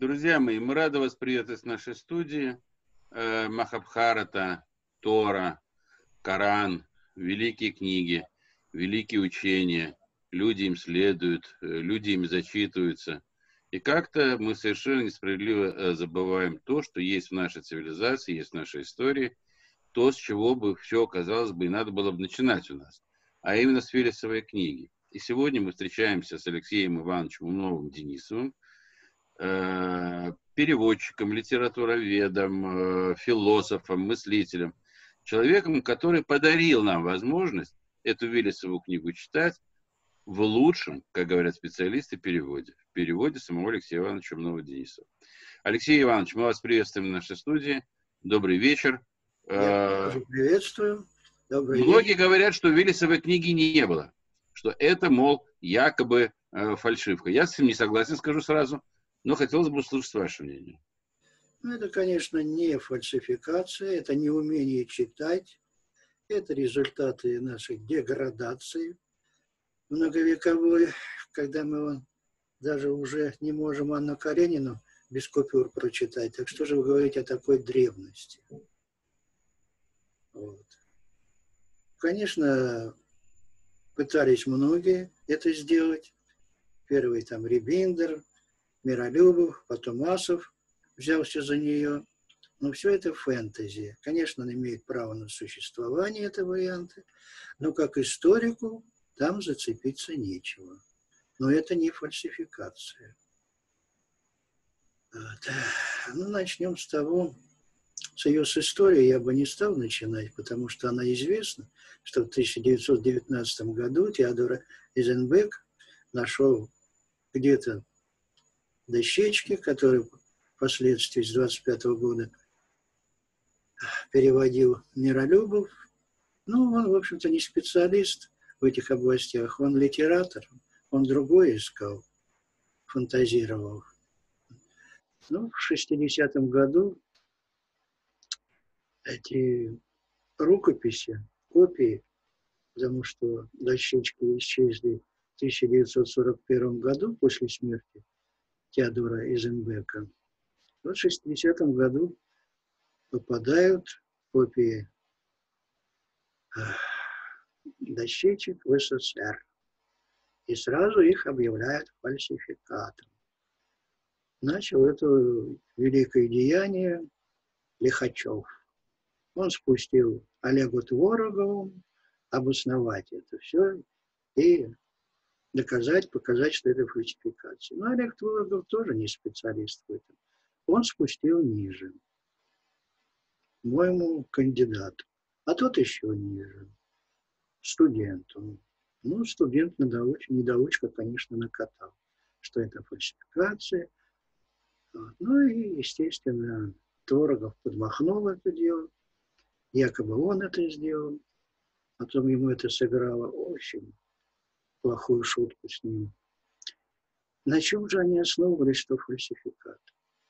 Друзья мои, мы рады вас приветствовать в нашей студии. Э, Махабхарата, Тора, Коран, великие книги, великие учения. Люди им следуют, э, люди им зачитываются. И как-то мы совершенно несправедливо э, забываем то, что есть в нашей цивилизации, есть в нашей истории, то, с чего бы все, казалось бы, и надо было бы начинать у нас, а именно с Филисовой книги. И сегодня мы встречаемся с Алексеем Ивановичем Умновым Денисовым, переводчиком, литературоведом, э, философом, мыслителем, человеком, который подарил нам возможность эту Виллисову книгу читать в лучшем, как говорят специалисты, переводе. В переводе самого Алексея Ивановича Умнова Денисова. Алексей Иванович, мы вас приветствуем в нашей студии. Добрый вечер. Я тоже приветствую. Добрый Многие вечер. говорят, что Виллисовой книги не было что это, мол, якобы э, фальшивка. Я с этим не согласен, скажу сразу, но хотелось бы услышать ваше мнение. Ну, это, конечно, не фальсификация, это не умение читать, это результаты нашей деградации многовековой, когда мы даже уже не можем Анну Каренину без купюр прочитать. Так что же вы говорите о такой древности? Вот. Конечно, Пытались многие это сделать. Первый там Рибиндер, Миролюбов, потом Асов взялся за нее. Но все это фэнтези. Конечно, он имеет право на существование, это варианты, но как историку там зацепиться нечего. Но это не фальсификация. Вот. Ну, начнем с того, с ее с истории я бы не стал начинать, потому что она известна, что в 1919 году Теодор Изенбек нашел где-то дощечки, которые впоследствии с 25 -го года переводил Миролюбов. Ну, он, в общем-то, не специалист в этих областях, он литератор, он другое искал, фантазировал. Ну, в 60-м году эти рукописи, копии, потому что дощечки исчезли в 1941 году после смерти Теодора Изенбека. Вот в 60 году попадают копии дощечек в СССР. И сразу их объявляют фальсификатом. Начал это великое деяние Лихачев он спустил Олегу Творогову обосновать это все и доказать, показать, что это фальсификация. Но Олег Творогов тоже не специалист в этом. Он спустил ниже, моему кандидату, а тот еще ниже, студенту. Ну, студент недоуч, недоучка, конечно, накатал, что это фальсификация. Ну и, естественно, Творогов подмахнул это дело, якобы он это сделал, потом ему это сыграло очень плохую шутку с ним. На чем же они основывались, что фальсификат?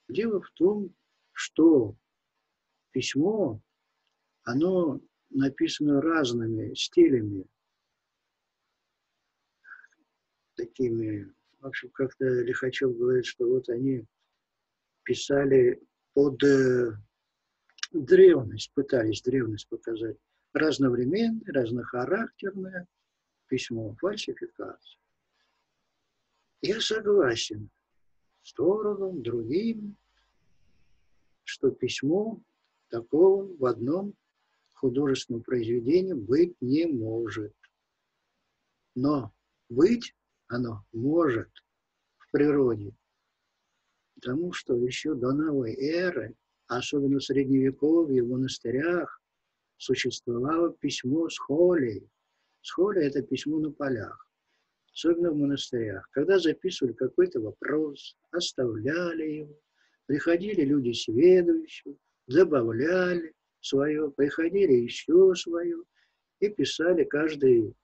Дело в том, что письмо, оно написано разными стилями, такими, в общем, как-то Лихачев говорит, что вот они писали под э, древность, пытались древность показать. Разновременное, разнохарактерное письмо, фальсификация. Я согласен с Торовым, другим, что письмо такого в одном художественном произведении быть не может. Но быть оно может в природе, потому что еще до новой эры особенно в Средневековье, в монастырях, существовало письмо с холей. С холей – это письмо на полях, особенно в монастырях. Когда записывали какой-то вопрос, оставляли его, приходили люди сведущие, добавляли свое, приходили еще свое и писали каждый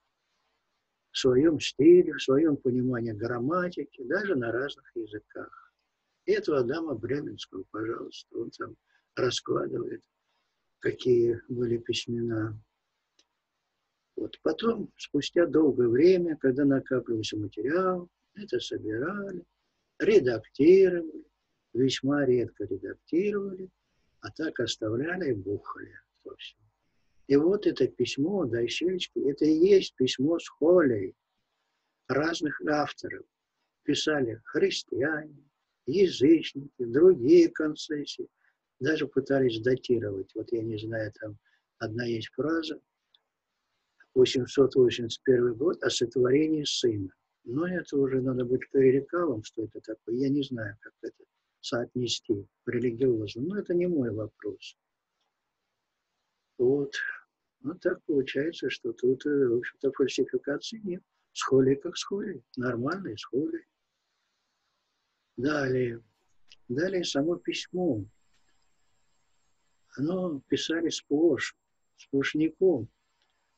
в своем стиле, в своем понимании грамматики, даже на разных языках. И этого Адама Бременского, пожалуйста, он там раскладывает, какие были письмена. Вот потом, спустя долгое время, когда накапливался материал, это собирали, редактировали, весьма редко редактировали, а так оставляли и бухали во всем. И вот это письмо Дощечки, это и есть письмо с Холей разных авторов. Писали христиане, язычники, другие концессии. Даже пытались датировать. Вот я не знаю, там одна есть фраза, 881 год о сотворении сына. Но это уже надо быть клерикалом, что это такое. Я не знаю, как это соотнести религиозно. Но это не мой вопрос. Вот. Ну, так получается, что тут, э, в общем-то, фальсификации нет. С холей как с холей. Нормальной с холей. Далее. Далее само письмо. Оно писали сплошь, сплошняком.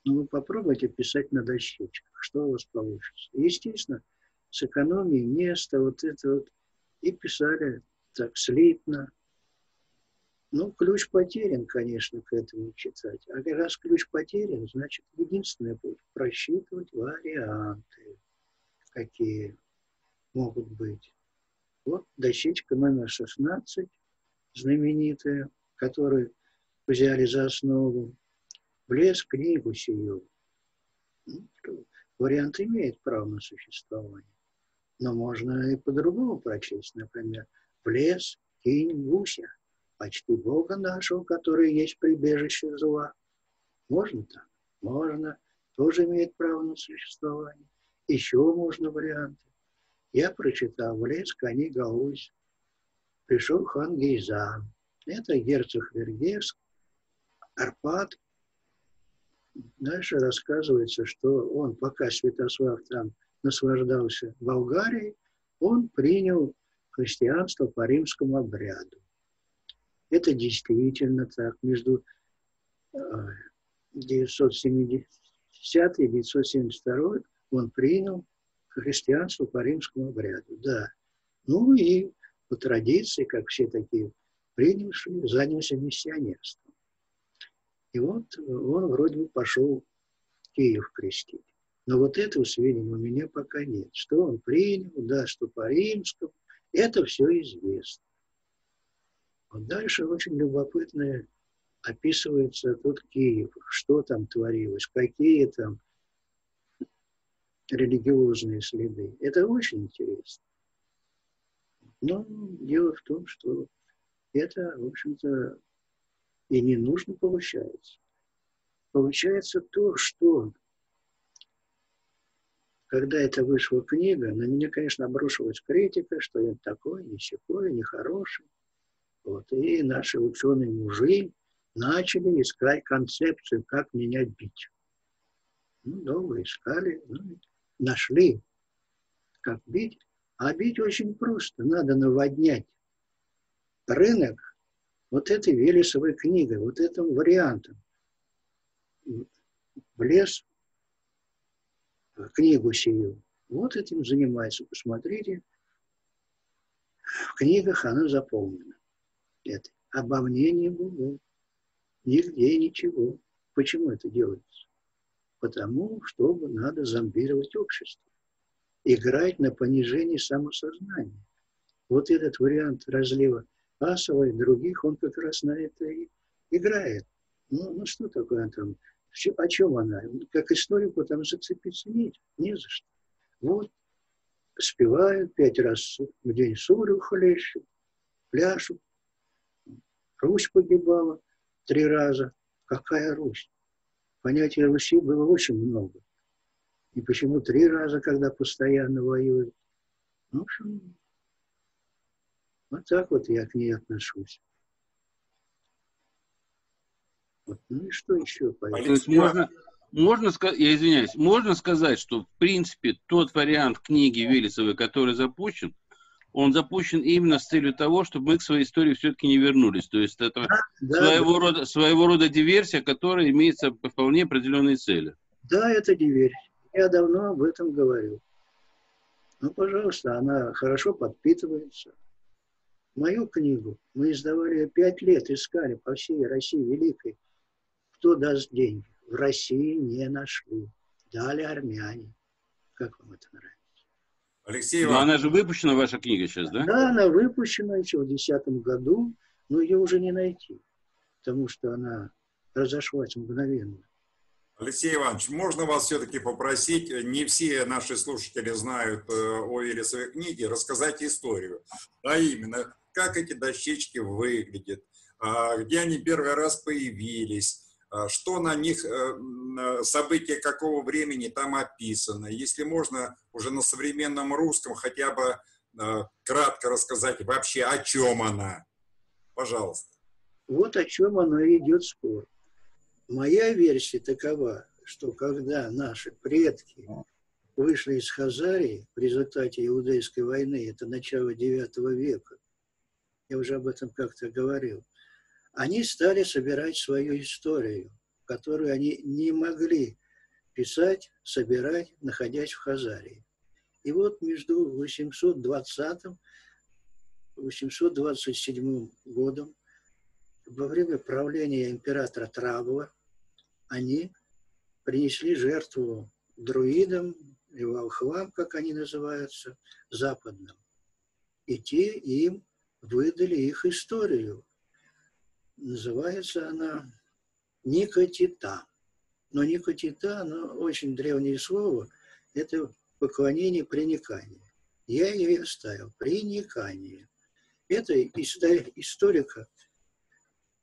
Но ну, вы попробуйте писать на дощечках. Что у вас получится? Естественно, с экономией места, вот это вот. И писали так слитно. Ну, ключ потерян, конечно, к этому читать. А раз ключ потерян, значит, единственное будет просчитывать варианты, какие могут быть. Вот дощечка номер 16, знаменитая, которую взяли за основу. Влез книгу сию. Ну, вариант имеет право на существование. Но можно и по-другому прочесть. Например, в лес кинь гуся, почти Бога нашего, который есть прибежище зла. Можно так? Можно. Тоже имеет право на существование. Еще можно варианты. Я прочитал в лес кони Гаузь. Пришел хан Гейзан. Это герцог Вергерск, Арпад. Дальше рассказывается, что он, пока Святослав там наслаждался Болгарией, он принял христианство по римскому обряду. Это действительно так. Между 970 и 972 он принял христианство по римскому обряду. Да. Ну и по традиции, как все такие принявшие, занялся миссионерством. И вот он вроде бы пошел Киев крестить. Но вот этого сведения у меня пока нет. Что он принял, да, что по римскому, это все известно. Вот дальше очень любопытно описывается тут Киев, что там творилось, какие там религиозные следы. Это очень интересно. Но дело в том, что это, в общем-то, и не нужно получается. Получается то, что когда это вышла книга, на меня, конечно, обрушилась критика, что я такой, секой, нехороший. Вот. И наши ученые мужи начали искать концепцию, как меня бить. Ну, долго искали, ну, нашли, как бить. А бить очень просто. Надо наводнять рынок вот этой Велесовой книгой, вот этим вариантом. В книгу сию. Вот этим занимается. Посмотрите, в книгах она заполнена. Это обо мне не было. Нигде ничего. Почему это делается? Потому, чтобы надо зомбировать общество. Играть на понижении самосознания. Вот этот вариант разлива Асова и других, он как раз на это и играет. Ну, ну что такое там о чем она? Как историку там зацепиться нет, не за что. Вот, спевают пять раз в день сурю хлещут, пляшут. Русь погибала три раза. Какая Русь? Понятия Руси было очень много. И почему три раза, когда постоянно воюют? Ну, в общем, вот так вот я к ней отношусь. Вот. Ну и что еще? То есть можно, можно сказать, я извиняюсь, можно сказать, что в принципе тот вариант книги Велесовой, который запущен, он запущен именно с целью того, чтобы мы к своей истории все-таки не вернулись. То есть это да, своего, да. Рода, своего рода диверсия, которая имеется вполне определенные цели. Да, это диверсия. Я давно об этом говорю. Ну, пожалуйста, она хорошо подпитывается. Мою книгу мы издавали пять лет, искали по всей России великой кто даст деньги? В России не нашли. Дали армяне. Как вам это нравится? Алексей Иванович. Но она же выпущена, ваша книга сейчас, да? Да, она выпущена еще в 2010 году, но ее уже не найти, потому что она разошлась мгновенно. Алексей Иванович, можно вас все-таки попросить, не все наши слушатели знают э, о Вересовой книге, рассказать историю, а именно, как эти дощечки выглядят, а, где они первый раз появились, а, что на них, э, события какого времени там описано. Если можно уже на современном русском хотя бы э, кратко рассказать вообще, о чем она. Пожалуйста. Вот о чем оно и идет спор. Моя версия такова, что когда наши предки вышли из Хазарии в результате Иудейской войны, это начало IX века, я уже об этом как-то говорил, они стали собирать свою историю, которую они не могли писать, собирать, находясь в Хазарии. И вот между 820 и 827 годом, во время правления императора Трабова, они принесли жертву друидам и волхвам, как они называются, западным. И те им выдали их историю. Называется она Никотита. Но Никотита, оно очень древнее слово, это поклонение, приникание. Я ее оставил. Приникание. Это историка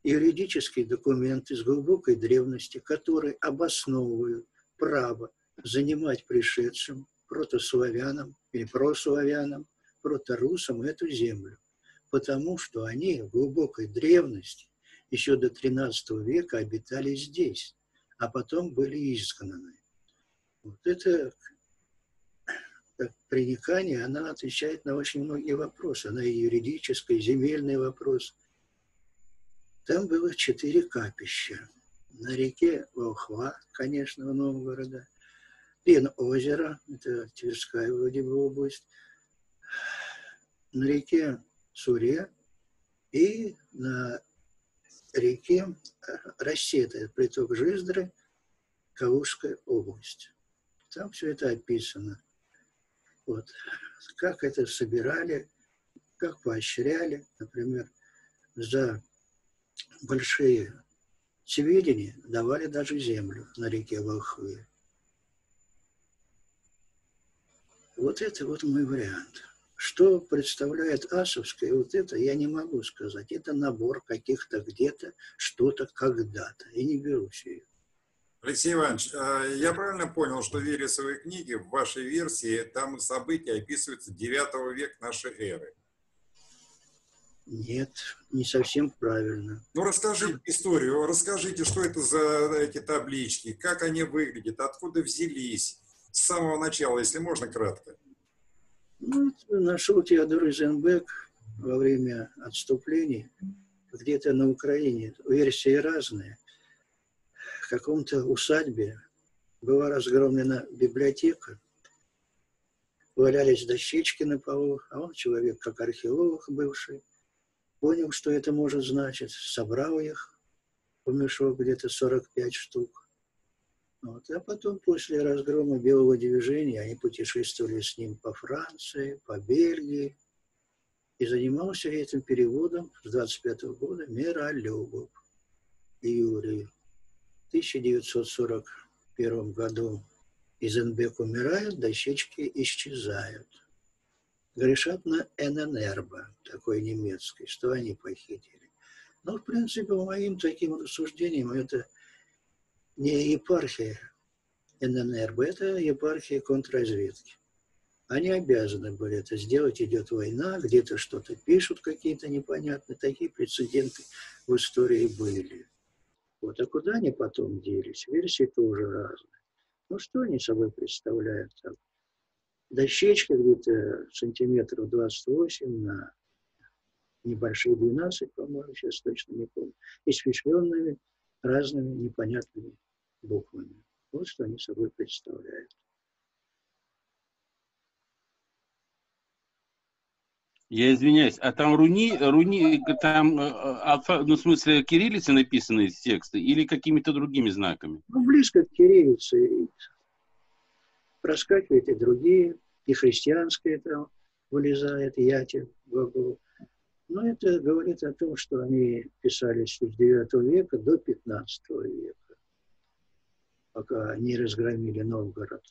юридический документ из глубокой древности, который обосновывают право занимать пришедшим протославянам или прославянам, проторусам эту землю, потому что они в глубокой древности еще до XIII века обитали здесь, а потом были изгнаны. Вот это как приникание, она отвечает на очень многие вопросы. Она и юридическая, и земельный вопрос – там было четыре капища. На реке Волхва, конечно, Новгорода. Пен озеро, это Тверская вроде бы область. На реке Суре и на реке Рассета, приток Жиздры, Калужская область. Там все это описано. Вот. Как это собирали, как поощряли, например, за большие сведения давали даже землю на реке Волхве. Вот это вот мой вариант. Что представляет Асовская, вот это я не могу сказать. Это набор каких-то где-то, что-то когда-то. И не берусь ее. Алексей Иванович, а я правильно понял, что в Вересовой книге, в вашей версии, там события описываются 9 века нашей эры? Нет, не совсем правильно. Ну, расскажи историю, расскажите, что это за эти таблички, как они выглядят, откуда взялись, с самого начала, если можно, кратко. Ну, нашел Теодор Изенбек во время отступлений где-то на Украине. Версии разные. В каком-то усадьбе была разгромлена библиотека, валялись дощечки на полу, а он человек, как археолог бывший, понял, что это может значить, собрал их в мешок где-то 45 штук. Вот. А потом, после разгрома Белого движения, они путешествовали с ним по Франции, по Бельгии, и занимался этим переводом с 25 -го года Миролюбов Юрий. В 1941 году Изенбек умирает, дощечки исчезают грешат на ННРБ, такой немецкой, что они похитили. Но, в принципе, моим таким рассуждениям, это не епархия ННРБ, это епархия контрразведки. Они обязаны были это сделать, идет война, где-то что-то пишут какие-то непонятные, такие прецеденты в истории были. Вот, а куда они потом делись? Версии тоже разные. Ну, что они собой представляют? Там? дощечка где-то сантиметров 28 на небольшие 12, по-моему, сейчас точно не помню, испещренными разными непонятными буквами. Вот что они собой представляют. Я извиняюсь, а там руни, руни, там, э, алфа, ну, в смысле, кириллицы написаны из текста или какими-то другими знаками? Ну, близко к кириллице. Проскакивают и другие и христианское там вылезает, яти, глагол. Но это говорит о том, что они писались с 9 века до 15 века, пока не разгромили Новгород.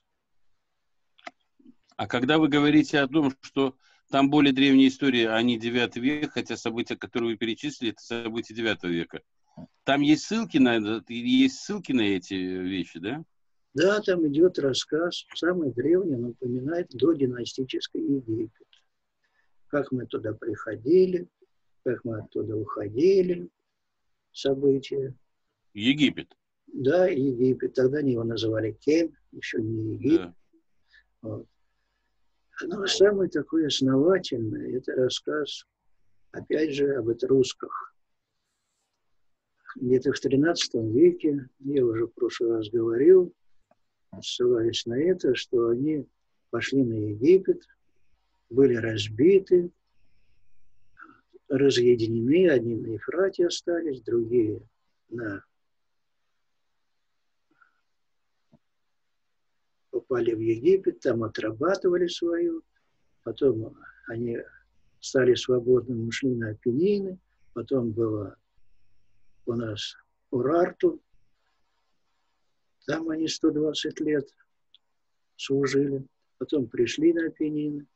А когда вы говорите о том, что там более древняя история, а не 9 век, хотя события, которые вы перечислили, это события 9 века, там есть ссылки на, есть ссылки на эти вещи, да? Да, там идет рассказ, самый древний, он упоминает до династической Египет. Как мы туда приходили, как мы оттуда уходили, события. Египет. Да, Египет. Тогда они его называли Кен, еще не Египет. Да. Вот. Но самый такой основательный – это рассказ, опять же, об этрусках. Где-то в XIII веке, я уже в прошлый раз говорил, ссылаясь на это, что они пошли на Египет, были разбиты, разъединены, одни на Ефрате остались, другие на попали в Египет, там отрабатывали свою, потом они стали свободными, ушли на Апеннины, потом было у нас Урарту, там они 120 лет служили, потом пришли на Апеннины,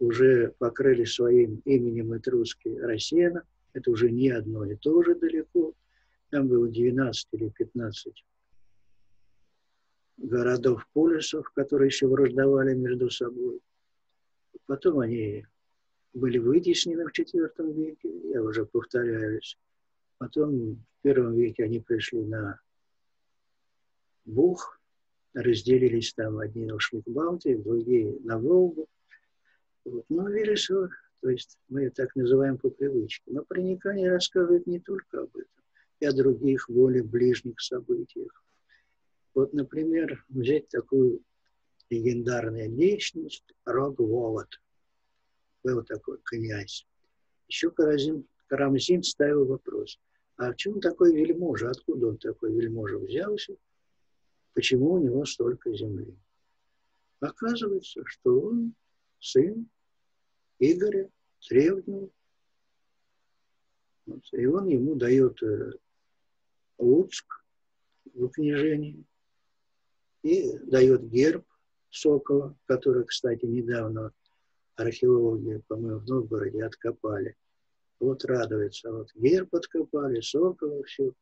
уже покрыли своим именем этруски Россена, это уже не одно и то же далеко, там было 12 или 15 городов полисов, которые еще враждовали между собой. Потом они были вытеснены в IV веке, я уже повторяюсь. Потом в первом веке они пришли на Бух, разделились там, одни ушли к Балтии, другие на Волгу. Вот. Ну, Вересов, то есть мы ее так называем по привычке. Но проникание рассказывает не только об этом, и о других более ближних событиях. Вот, например, взять такую легендарную личность Рогволод. Был такой князь. Еще Карамзин, Карамзин ставил вопрос, а в чем такой вельможа? Откуда он такой вельможа взялся? Почему у него столько земли? Оказывается, что он сын Игоря Древнего. И он ему дает э, Луцк в княжении и дает герб сокола, который, кстати, недавно археологи, по-моему, в Новгороде откопали. Вот радуется, вот герб откопали, сокола, все.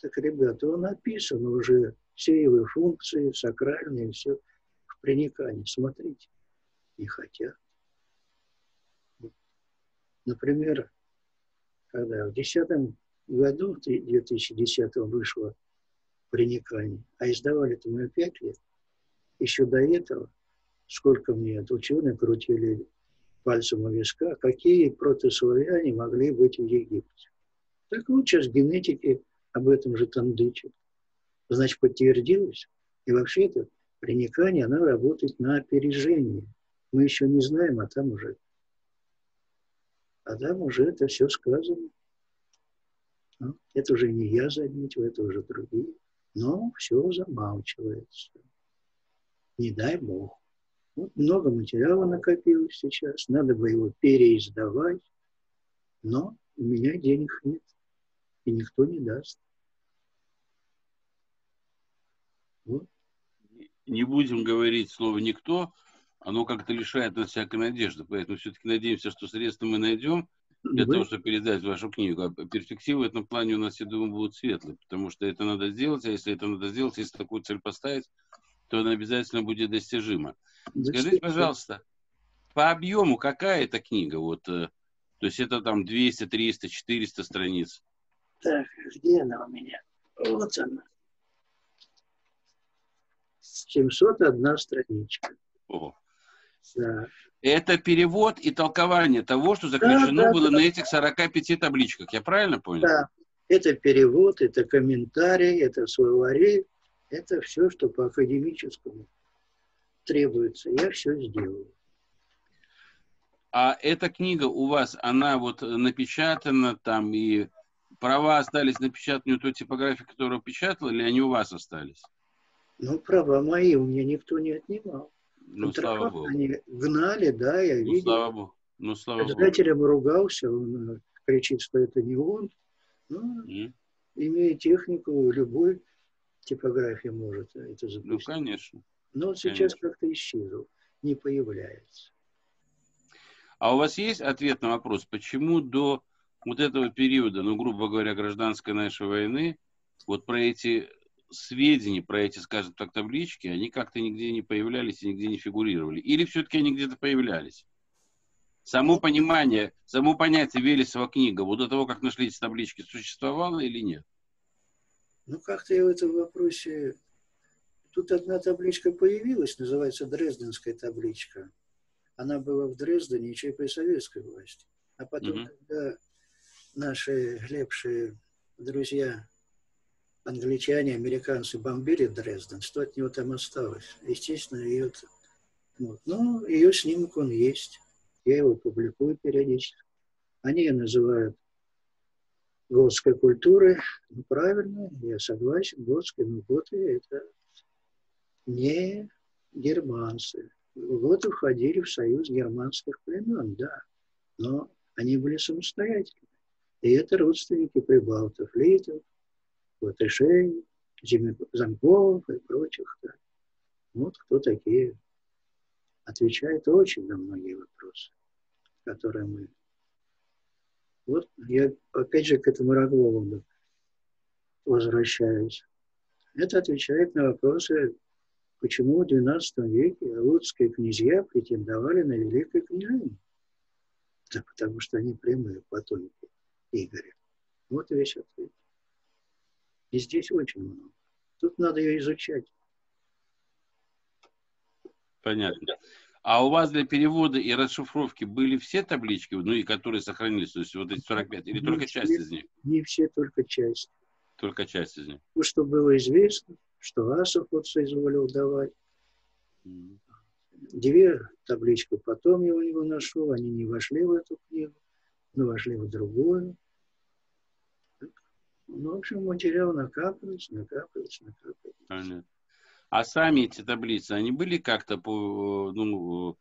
Так, ребята, он написан уже, все его функции, сакральные, все в приникании. Смотрите, не хотят. Например, когда в 2010 году, в 2010 вышло прониканий. А издавали-то мы пять. Еще до этого, сколько мне от ученые крутили пальцем у виска, какие протославяне могли быть в Египте. Так вот сейчас генетики об этом же тандычат. Значит, подтвердилось. И вообще это проникание, оно работает на опережение. Мы еще не знаем, а там уже. А там уже это все сказано. Ну, это уже не я заметил, это уже другие но все замалчивается. Не дай Бог. Вот много материала накопилось сейчас, надо бы его переиздавать, но у меня денег нет, и никто не даст. Вот. Не будем говорить слово «никто», оно как-то лишает нас всякой надежды, поэтому все-таки надеемся, что средства мы найдем, для Вы... того, чтобы передать вашу книгу. А перспективы в этом плане у нас, я думаю, будут светлые, потому что это надо сделать, а если это надо сделать, если такую цель поставить, то она обязательно будет достижима. Скажите, пожалуйста, по объему какая эта книга? Вот, э, то есть это там 200, 300, 400 страниц? Так, где она у меня? Вот она. 701 страничка. О. Да. Это перевод и толкование того, что заключено да, да, было да. на этих 45 табличках. Я правильно понял? Да. Это перевод, это комментарий, это словари, это все, что по академическому требуется. Я все сделаю. А эта книга у вас, она вот напечатана там, и права остались напечатанную той типографии, которую печатала, или они у вас остались? Ну, права мои у меня никто не отнимал. Ну, слава Богу. Они гнали, да, я Ну, видел. слава Богу. Ну, слава Богу. Председателем ругался, он э, кричит, что это не он. Ну, М? имея технику, любой типографии может это Ну, запустить. конечно. Но вот сейчас как-то исчезнул, не появляется. А у вас есть ответ на вопрос, почему до вот этого периода, ну, грубо говоря, гражданской нашей войны, вот про эти сведения, про эти, скажем так, таблички, они как-то нигде не появлялись и нигде не фигурировали? Или все-таки они где-то появлялись? Само понимание, само понятие Велесова книга, вот до того, как нашли эти таблички, существовало или нет? Ну, как-то я в этом вопросе... Тут одна табличка появилась, называется Дрезденская табличка. Она была в Дрездене еще и при советской власти. А потом, Мгм. когда наши лепшие друзья, англичане, американцы бомбили Дрезден, что от него там осталось? Естественно, ее... Вот. Ну, ее снимок он есть. Я его публикую периодически. Они ее называют готской культуры. Ну, правильно, я согласен, готские, но готы это не германцы. Готы входили в союз германских племен, да, но они были самостоятельны. И это родственники прибалтов, литов, латышей, зем- замков и прочих. Да. Вот кто такие. Отвечает очень на многие вопросы, которые мы... Вот я опять же к этому Роговому возвращаюсь. Это отвечает на вопросы, почему в XII веке лудские князья претендовали на великое княжение. Да потому что они прямые потомки Игоря. Вот весь ответ. И здесь очень много. Тут надо ее изучать. Понятно. А у вас для перевода и расшифровки были все таблички, ну и которые сохранились, то есть вот эти 45, или только часть из них? Не все, только часть. Только часть из них. То, что было известно, что Асов вот соизволил давать. М. Две таблички потом я у него нашел, они не вошли в эту книгу, но вошли в другую. Ну, в общем, материал накапливается, накапливается, накапливается. Понятно. А сами эти таблицы, они были как-то по, ну,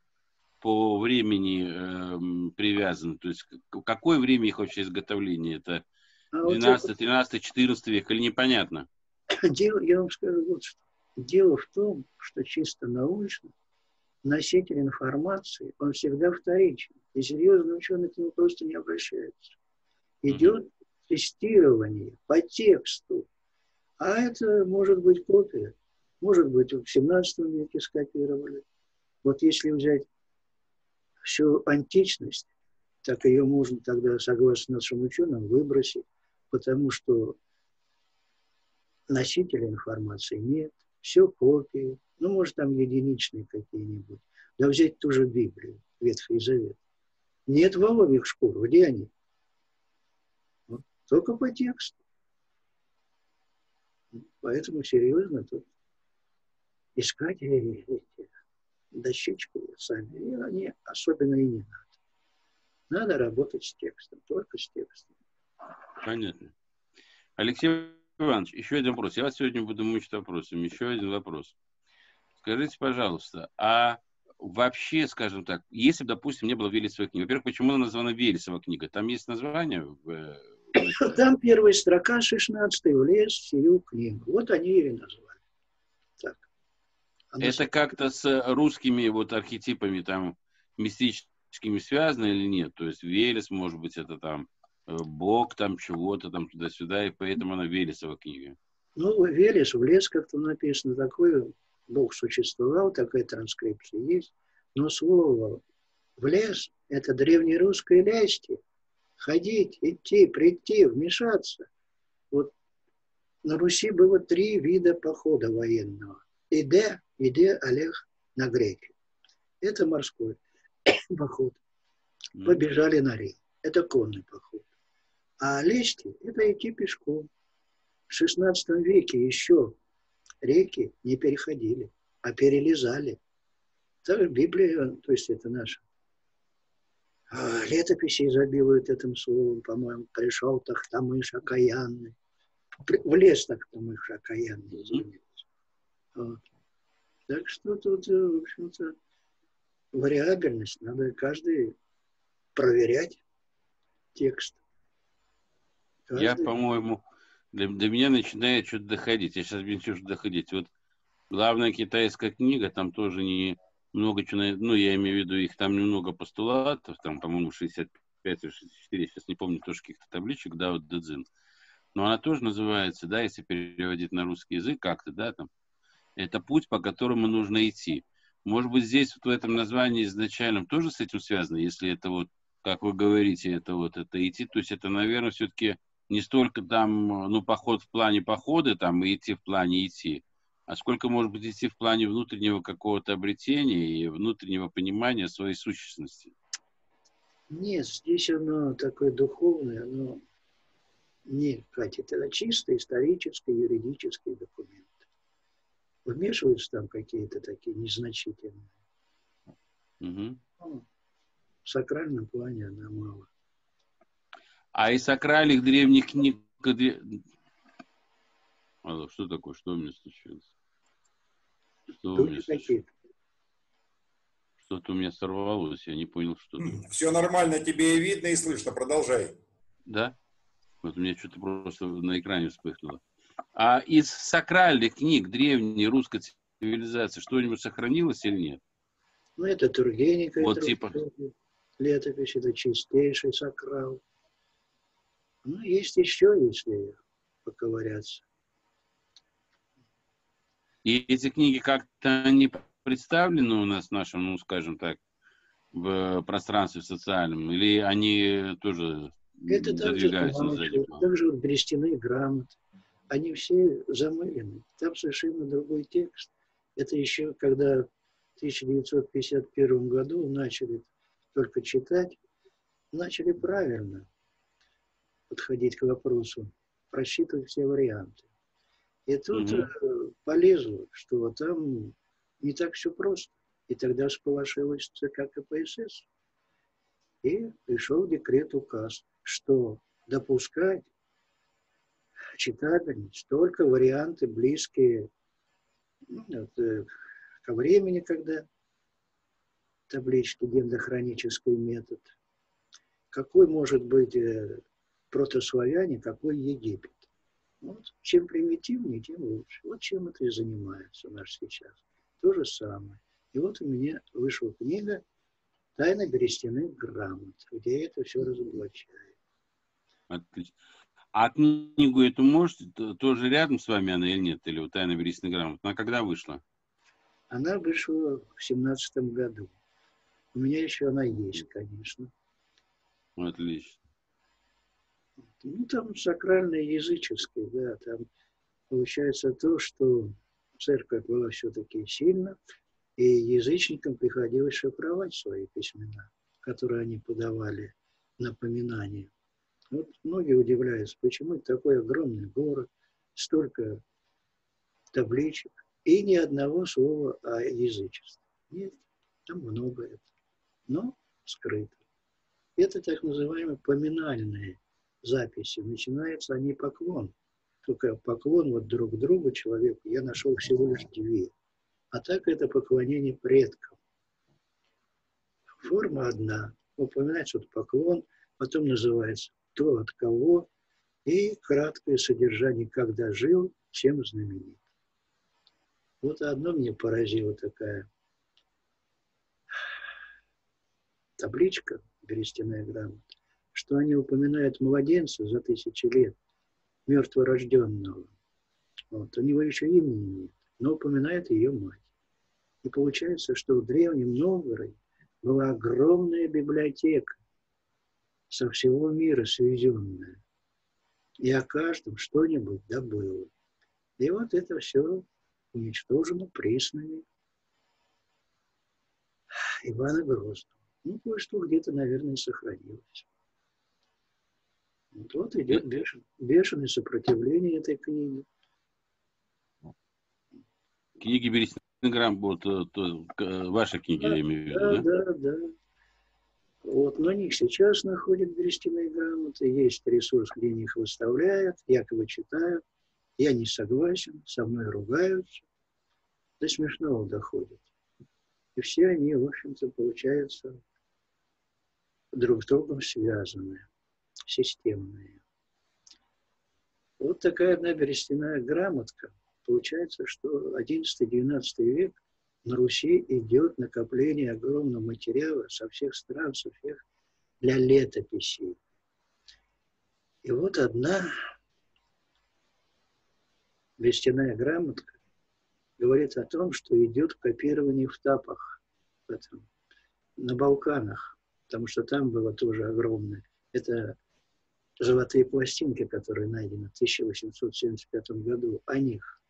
по времени эм, привязаны? То есть какое время их вообще изготовления? Это А вот 12, 13, 14 век или непонятно? дело, я вам скажу вот что. Дело в том, что чисто научно носитель информации, он всегда вторичен. И серьезный ученый к нему просто не обращается. Идет тестирование по тексту. А это может быть копия. Может быть, в 17 веке скопировали. Вот если взять всю античность, так ее можно тогда, согласно нашим ученым, выбросить, потому что носителя информации нет, все копии, ну, может, там единичные какие-нибудь. Да взять ту же Библию, Ветхий Завет. Нет воловьих шкур, где они? Только по тексту. Поэтому серьезно тут искать эти дощечки сами, и они особенно и не надо. Надо работать с текстом, только с текстом. Понятно. Алексей Иванович, еще один вопрос. Я вас сегодня буду мучить вопросами. Еще один вопрос. Скажите, пожалуйста, а вообще, скажем так, если бы, допустим, не было Велесовой книги, во-первых, почему она названа Велесова книга? Там есть название? В, э, Там первая строка 16 влез в сию книгу. Вот они ее и назвали. Так. Она Это как-то с русскими вот архетипами там мистическими связано или нет? То есть Велес, может быть, это там э, Бог там чего-то там туда-сюда, и поэтому она Велесова книга. Ну, Велес, в лес как-то написано, такой Бог существовал, такая транскрипция есть. Но слово в лес – это древнерусское лести. Ходить, идти, прийти, вмешаться. Вот на Руси было три вида похода военного. Иде, иде, Олег на греки. Это морской поход. Побежали на Рим. Это конный поход. А лести – это идти пешком. В XVI веке еще реки не переходили, а перелезали. Так Библия, то есть это наша летописи изобилуют этим словом, по-моему, пришел Тахтамыш окаянный. В лес Тахтамыш окаянный, извините. Вот. Так что тут, э, в общем-то, вариабельность. Надо каждый проверять текст. Каждый... Я, по-моему, для, для меня начинает что-то доходить. Я сейчас буду что доходить. Вот главная китайская книга, там тоже не много чего, ну, я имею в виду, их там немного постулатов, там, по-моему, 65 или 64, сейчас не помню тоже каких-то табличек, да, вот Дэдзин. Но она тоже называется, да, если переводить на русский язык как-то, да, там, это путь, по которому нужно идти. Может быть, здесь вот в этом названии изначальном тоже с этим связано, если это вот, как вы говорите, это вот это идти, то есть это, наверное, все-таки не столько там, ну, поход в плане похода, там, и идти в плане идти, а сколько может быть идти в плане внутреннего какого-то обретения и внутреннего понимания своей сущности? Нет, здесь оно такое духовное, оно не катит. Это чисто исторический, юридический документ. Вмешиваются там какие-то такие незначительные. Угу. В сакральном плане она мало. А из сакральных древних книг... Что такое? Что у меня случилось? Что у меня случилось? Что-то у меня сорвалось, я не понял, что. Все нормально, тебе и видно, и слышно. Продолжай. Да? Вот у меня что-то просто на экране вспыхнуло. А из сакральных книг древней русской цивилизации что-нибудь сохранилось или нет? Ну, это Тургенев. Вот типа... Летопись, это чистейший сакрал. Ну, есть еще, если поковыряться. И эти книги как-то не представлены у нас в нашем, ну, скажем так, в пространстве социальном? Или они тоже это задвигаются также, сзади? Также вот берестяные грамоты. Они все замылены. Там совершенно другой текст. Это еще когда в 1951 году начали только читать, начали правильно подходить к вопросу, просчитывать все варианты. И тут полезу, что там не так все просто. И тогда сполошилась ЦК КПСС. И пришел декрет, указ, что допускать читабельность только варианты близкие ну, вот, э, ко времени, когда таблички дендохронический метод. Какой может быть э, протославяне, какой Египет. Вот. Чем примитивнее, тем лучше. Вот чем это и занимается наш сейчас. То же самое. И вот у меня вышла книга «Тайна берестяных грамот», где это все разоблачает. Отлично. А книгу эту можете, тоже рядом с вами она или нет? Или вот «Тайна берестяных грамот»? Она когда вышла? Она вышла в семнадцатом году. У меня еще она есть, конечно. Отлично. Ну, там сакральное языческое, да, там получается то, что церковь была все-таки сильна, и язычникам приходилось шифровать свои письмена, которые они подавали напоминания. Вот многие удивляются, почему такой огромный город, столько табличек и ни одного слова о язычестве. Нет, там много этого, но скрыто. Это так называемые поминальные записи. Начинаются они поклон. Только поклон вот друг другу, человеку, я нашел всего лишь две. А так это поклонение предкам. Форма одна. Упоминается вот поклон, потом называется то от кого, и краткое содержание, когда жил, чем знаменит. Вот одно мне поразило такая табличка, берестяная грамота что они упоминают младенца за тысячи лет, мертворожденного. Вот. У него еще имени нет, но упоминает ее мать. И получается, что в Древнем Новгороде была огромная библиотека со всего мира свезенная. И о каждом что-нибудь добыло. И вот это все уничтожено приснами Ивана Грозного. Ну, кое-что где-то, наверное, сохранилось. Вот идет бешен, бешеное сопротивление этой книги. Книги Берестинграм, вот э, то, ваши книги, да, я имею в виду, да? Да, да, да. Вот, но них сейчас находят берестяные грамоты, есть ресурс, где их выставляют, якобы читают. Я не согласен, со мной ругаются. до смешного доходит. И все они, в общем-то, получаются друг с другом связаны, системные. Вот такая одна берестяная грамотка. Получается, что 11-12 век на Руси идет накопление огромного материала со всех стран, со всех для летописей. И вот одна берестяная грамотка говорит о том, что идет копирование в тапах в этом, на Балканах, потому что там было тоже огромное. Это золотые пластинки, которые найдены в 1875 году, о них.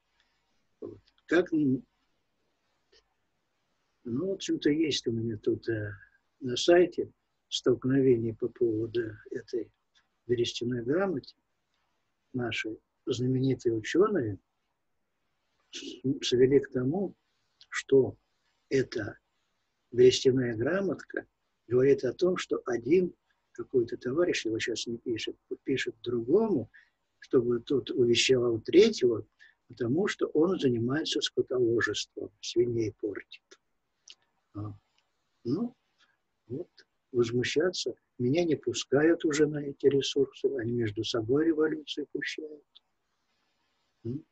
Вот. Как, ну, в общем-то, есть у меня тут э, на сайте столкновение по поводу этой берестяной грамоте. Наши знаменитые ученые свели к тому, что эта берестяная грамотка говорит о том, что один какой-то товарищ, его сейчас не пишет, пишет другому, чтобы тот увещевал третьего, потому что он занимается скотоложеством, свиней портит. А. Ну, вот, возмущаться. Меня не пускают уже на эти ресурсы, они между собой революцию пущают. Ну,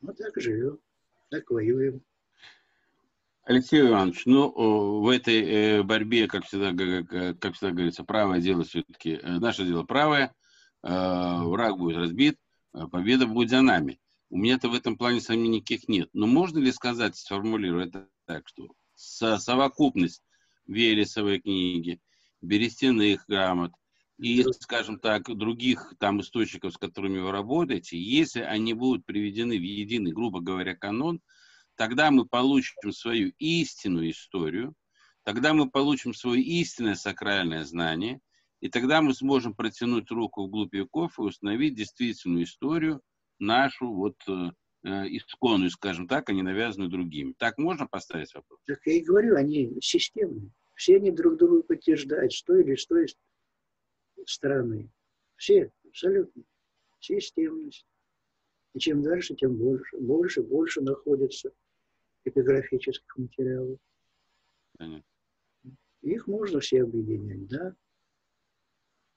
вот так живем, так воюем. Алексей Иванович, ну, в этой э, борьбе, как всегда, как всегда говорится, правое дело все-таки, э, наше дело правое, э, враг будет разбит, победа будет за нами. У меня-то в этом плане сомнений никаких нет. Но можно ли сказать, сформулировать это так, что совокупность Велесовой книги, Берестяных грамот и, скажем так, других там источников, с которыми вы работаете, если они будут приведены в единый, грубо говоря, канон – тогда мы получим свою истинную историю, тогда мы получим свое истинное сакральное знание, и тогда мы сможем протянуть руку вглубь веков и установить действительную историю, нашу вот э, э, исконную, скажем так, а не навязанную другими. Так можно поставить вопрос? Так я и говорю, они системные. Все они друг друга подтверждают, что или что из стороны. Все, абсолютно. Системность. И чем дальше, тем больше. Больше, больше находится эпиграфических материалов. Понятно. Их можно все объединять, да.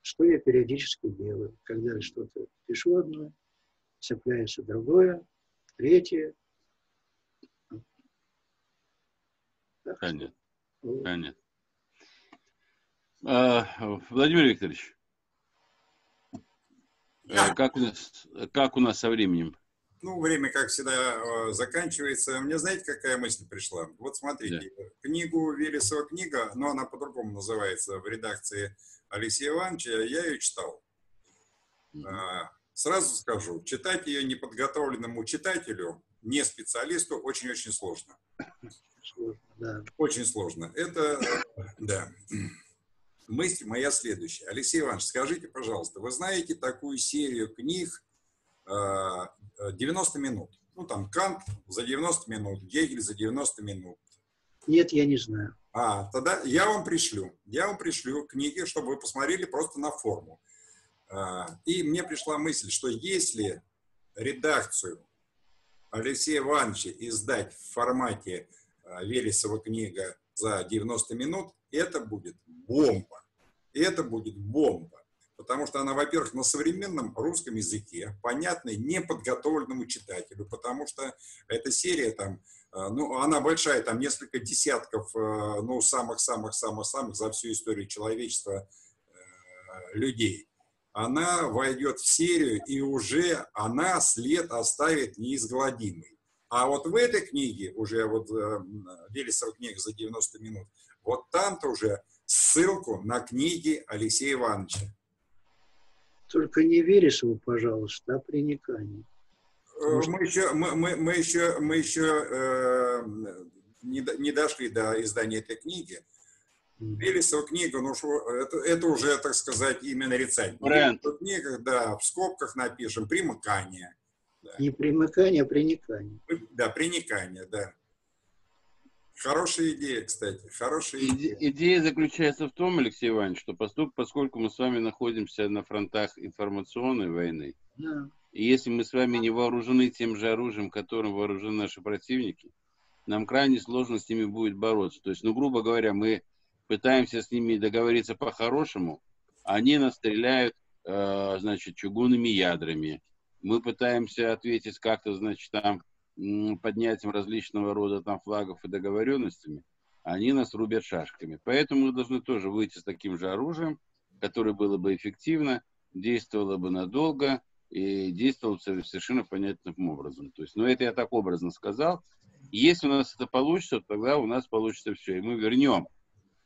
Что я периодически делаю, когда что-то пишу одно, цепляется другое, третье. Так Понятно. Вот. Понятно. А, Владимир Викторович, да. как, у нас, как у нас со временем? Ну, время, как всегда, э, заканчивается. Мне знаете, какая мысль пришла? Вот смотрите, да. книгу Велесова книга, но она по-другому называется в редакции Алексея Ивановича, я ее читал. Mm-hmm. Сразу скажу, читать ее неподготовленному читателю, не специалисту, очень-очень сложно. Сложно, да. Очень сложно. Это, да. Мысль моя следующая. Алексей Иванович, скажите, пожалуйста, вы знаете такую серию книг 90 минут. Ну, там Кант за 90 минут, Гегель за 90 минут. Нет, я не знаю. А, тогда я вам пришлю. Я вам пришлю книги, чтобы вы посмотрели просто на форму. А, и мне пришла мысль, что если редакцию Алексея Ивановича издать в формате а, Велесова книга за 90 минут, это будет бомба. Это будет бомба потому что она, во-первых, на современном русском языке, понятной неподготовленному читателю, потому что эта серия там, э, ну, она большая, там несколько десятков, э, ну, самых-самых-самых-самых за всю историю человечества э, людей. Она войдет в серию, и уже она след оставит неизгладимый. А вот в этой книге, уже вот Велесова книга за 90 минут, вот там-то уже ссылку на книги Алексея Ивановича. Только не Вересову, пожалуйста, а Приниканию. Э, мы еще, мы, мы, мы еще, мы еще э, не, не дошли до издания этой книги. Вересова книга, ну что, это, это уже, так сказать, имя нарицательное. Бренд. Книга, да, в скобках напишем, примыкание. Да. Не примыкание, а приникание. Да, приникание, да. Хорошая идея, кстати, хорошая идея. Идея заключается в том, Алексей Иванович, что поскольку, поскольку мы с вами находимся на фронтах информационной войны, да. И если мы с вами не вооружены тем же оружием, которым вооружены наши противники, нам крайне сложно с ними будет бороться. То есть, ну, грубо говоря, мы пытаемся с ними договориться по-хорошему, они нас стреляют, э, значит, чугунными ядрами. Мы пытаемся ответить как-то, значит, там, поднятием различного рода там флагов и договоренностями, они нас рубят шашками. Поэтому мы должны тоже выйти с таким же оружием, которое было бы эффективно, действовало бы надолго и действовало совершенно понятным образом. То есть, ну, это я так образно сказал. Если у нас это получится, тогда у нас получится все. И мы вернем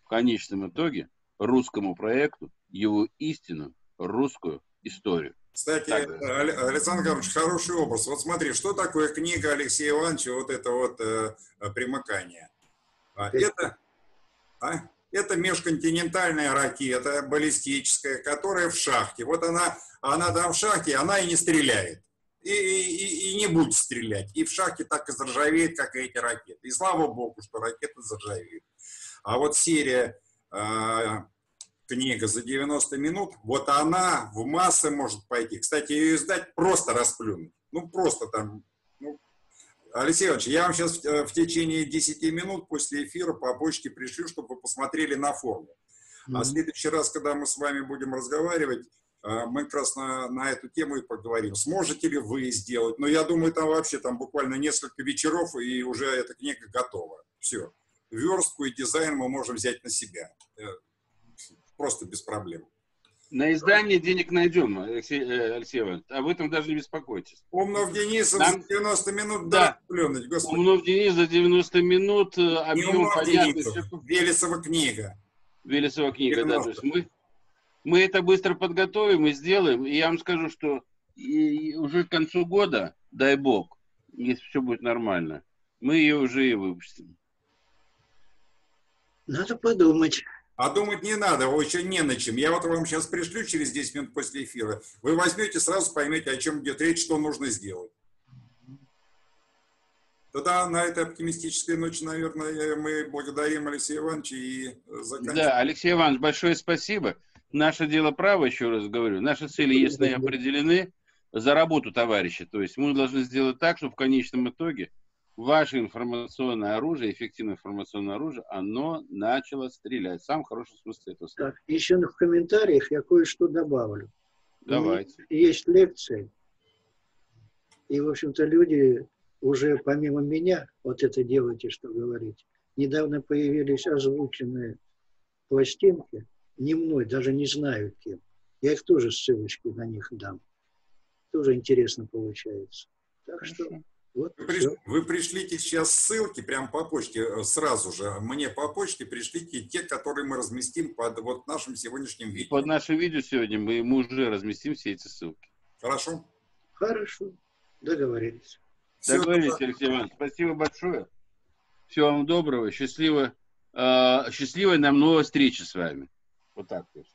в конечном итоге русскому проекту его истину, русскую историю. Кстати, так, Александр Гаврилович, хороший образ. Вот смотри, что такое книга Алексея Ивановича, вот это вот э, примыкание? А, это, а, это межконтинентальная ракета баллистическая, которая в шахте. Вот она, она там в шахте, она и не стреляет. И, и, и не будет стрелять. И в шахте так и заржавеет, как и эти ракеты. И слава богу, что ракеты заржавеют. А вот серия э, книга за 90 минут, вот она в массы может пойти. Кстати, ее издать просто расплюнуть. Ну, просто там... Ну, Алексей Иванович, я вам сейчас в, э, в течение 10 минут после эфира по почте пришлю, чтобы вы посмотрели на форму. Mm-hmm. А в следующий раз, когда мы с вами будем разговаривать, э, мы как раз на, на эту тему и поговорим. Сможете ли вы сделать? Но я думаю, там вообще там буквально несколько вечеров, и уже эта книга готова. Все. Верстку и дизайн мы можем взять на себя. Просто без проблем. На издание денег найдем, Алексей, э, Алексей Иванович. Об этом даже не беспокойтесь. Умнов Денис Нам... за 90 минут да. Пленуть, господи. Умнов Денис за 90 минут, э, объем понятный. Велесова книга. Велесова книга, 90. да. То есть мы, мы это быстро подготовим и сделаем. И я вам скажу, что и уже к концу года, дай бог, если все будет нормально, мы ее уже и выпустим. Надо подумать. А думать не надо, еще не на чем. Я вот вам сейчас пришлю через 10 минут после эфира. Вы возьмете, сразу поймете, о чем идет речь, что нужно сделать. Тогда на этой оптимистической ночи, наверное, мы благодарим Алексея Ивановича и заканчиваем. Да, Алексей Иванович, большое спасибо. Наше дело право, еще раз говорю. Наши цели ясны и определены за работу товарища. То есть мы должны сделать так, чтобы в конечном итоге ваше информационное оружие, эффективное информационное оружие, оно начало стрелять. Сам хороший смысл этого слова. Так, еще в комментариях я кое-что добавлю. Давайте. Есть лекции, и, в общем-то, люди уже помимо меня вот это делаете, что говорите. Недавно появились озвученные пластинки, не мной, даже не знаю кем. Я их тоже ссылочки на них дам. Тоже интересно получается. Так Хорошо. что вот вы, приш... вы пришлите сейчас ссылки прямо по почте э, сразу же. Мне по почте пришлите те, которые мы разместим под вот нашим сегодняшним видео. Под нашим видео сегодня мы, мы уже разместим все эти ссылки. Хорошо? Хорошо. Договорились. Договорились, Все, Алексей Иванович. Спасибо большое. Всего вам доброго. Счастливо. Э, счастливой нам новой встречи с вами. Вот так вот.